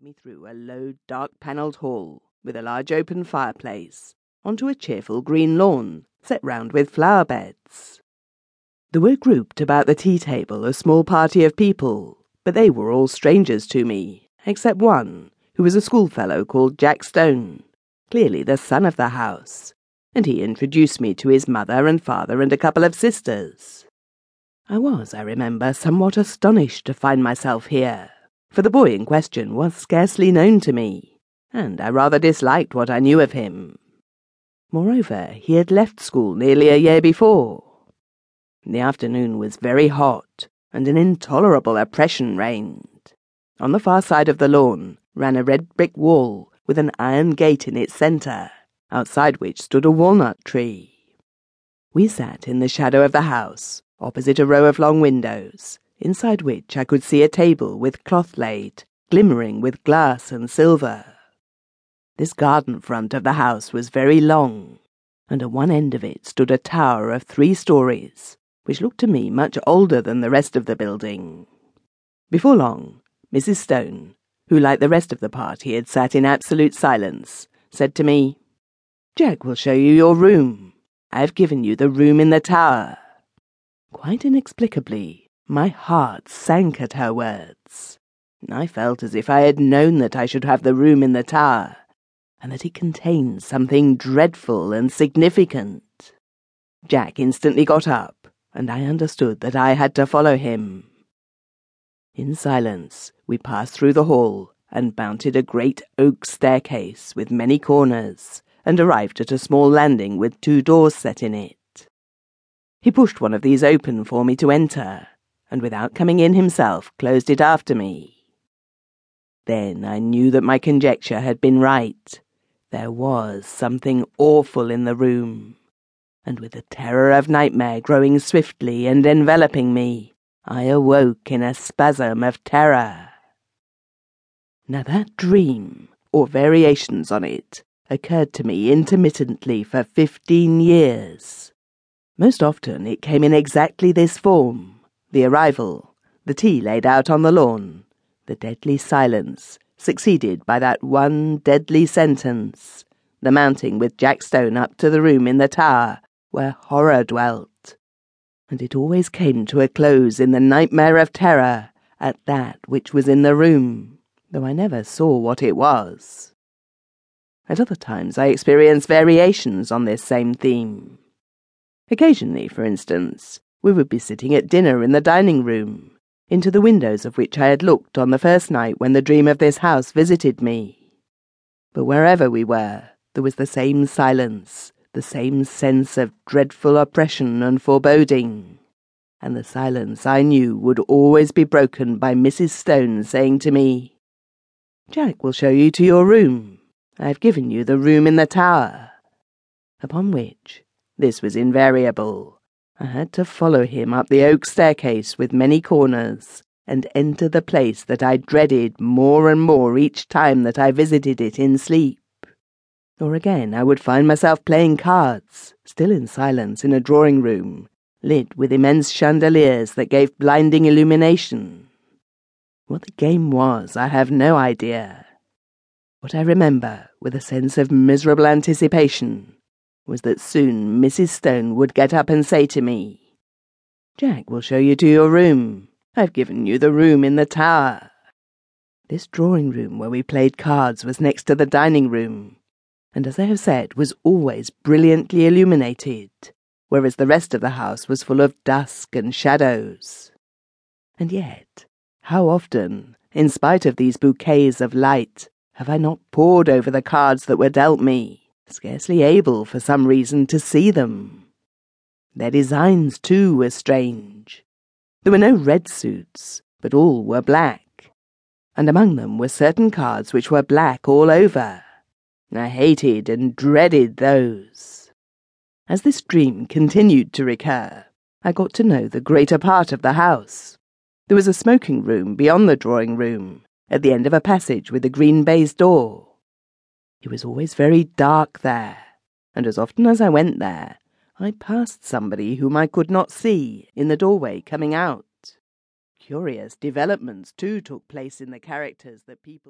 led me through a low, dark panelled hall with a large open fireplace onto a cheerful green lawn set round with flower beds. There were grouped about the tea table a small party of people, but they were all strangers to me, except one, who was a schoolfellow called Jack Stone, clearly the son of the house, and he introduced me to his mother and father and a couple of sisters. I was, I remember, somewhat astonished to find myself here, for the boy in question was scarcely known to me, and I rather disliked what I knew of him. Moreover, he had left school nearly a year before. The afternoon was very hot, and an intolerable oppression reigned. On the far side of the lawn ran a red brick wall with an iron gate in its centre, outside which stood a walnut tree. We sat in the shadow of the house, opposite a row of long windows, inside which I could see a table with cloth laid, glimmering with glass and silver. This garden front of the house was very long, and at one end of it stood a tower of three stories, which looked to me much older than the rest of the building. Before long, Mrs. Stone, who, like the rest of the party, had sat in absolute silence, said to me, Jack will show you your room. I have given you the room in the tower. Quite inexplicably, my heart sank at her words. I felt as if I had known that I should have the room in the tower, and that it contained something dreadful and significant. Jack instantly got up, and I understood that I had to follow him. In silence, we passed through the hall and mounted a great oak staircase with many corners, and arrived at a small landing with two doors set in it. He pushed one of these open for me to enter, and without coming in himself, closed it after me. Then I knew that my conjecture had been right. There was something awful in the room, and with the terror of nightmare growing swiftly and enveloping me, I awoke in a spasm of terror. Now that dream, or variations on it, occurred to me intermittently for fifteen years. Most often it came in exactly this form the arrival, the tea laid out on the lawn, the deadly silence, succeeded by that one deadly sentence, the mounting with Jack Stone up to the room in the tower where horror dwelt. And it always came to a close in the nightmare of terror at that which was in the room, though I never saw what it was. At other times I experienced variations on this same theme. Occasionally, for instance, we would be sitting at dinner in the dining room, into the windows of which I had looked on the first night when the dream of this house visited me. But wherever we were, there was the same silence, the same sense of dreadful oppression and foreboding. And the silence I knew would always be broken by Mrs. Stone saying to me, Jack will show you to your room. I have given you the room in the tower. Upon which, this was invariable. I had to follow him up the oak staircase with many corners, and enter the place that I dreaded more and more each time that I visited it in sleep. Or again, I would find myself playing cards, still in silence, in a drawing room, lit with immense chandeliers that gave blinding illumination. What the game was, I have no idea. What I remember, with a sense of miserable anticipation, was that soon Mrs. Stone would get up and say to me, Jack will show you to your room. I've given you the room in the tower. This drawing room where we played cards was next to the dining room, and as I have said, was always brilliantly illuminated, whereas the rest of the house was full of dusk and shadows. And yet, how often, in spite of these bouquets of light, have I not pored over the cards that were dealt me? Scarcely able for some reason to see them. Their designs, too, were strange. There were no red suits, but all were black, and among them were certain cards which were black all over. I hated and dreaded those. As this dream continued to recur, I got to know the greater part of the house. There was a smoking room beyond the drawing room, at the end of a passage with a green baize door. It was always very dark there, and as often as I went there, I passed somebody whom I could not see in the doorway coming out. Curious developments, too, took place in the characters that people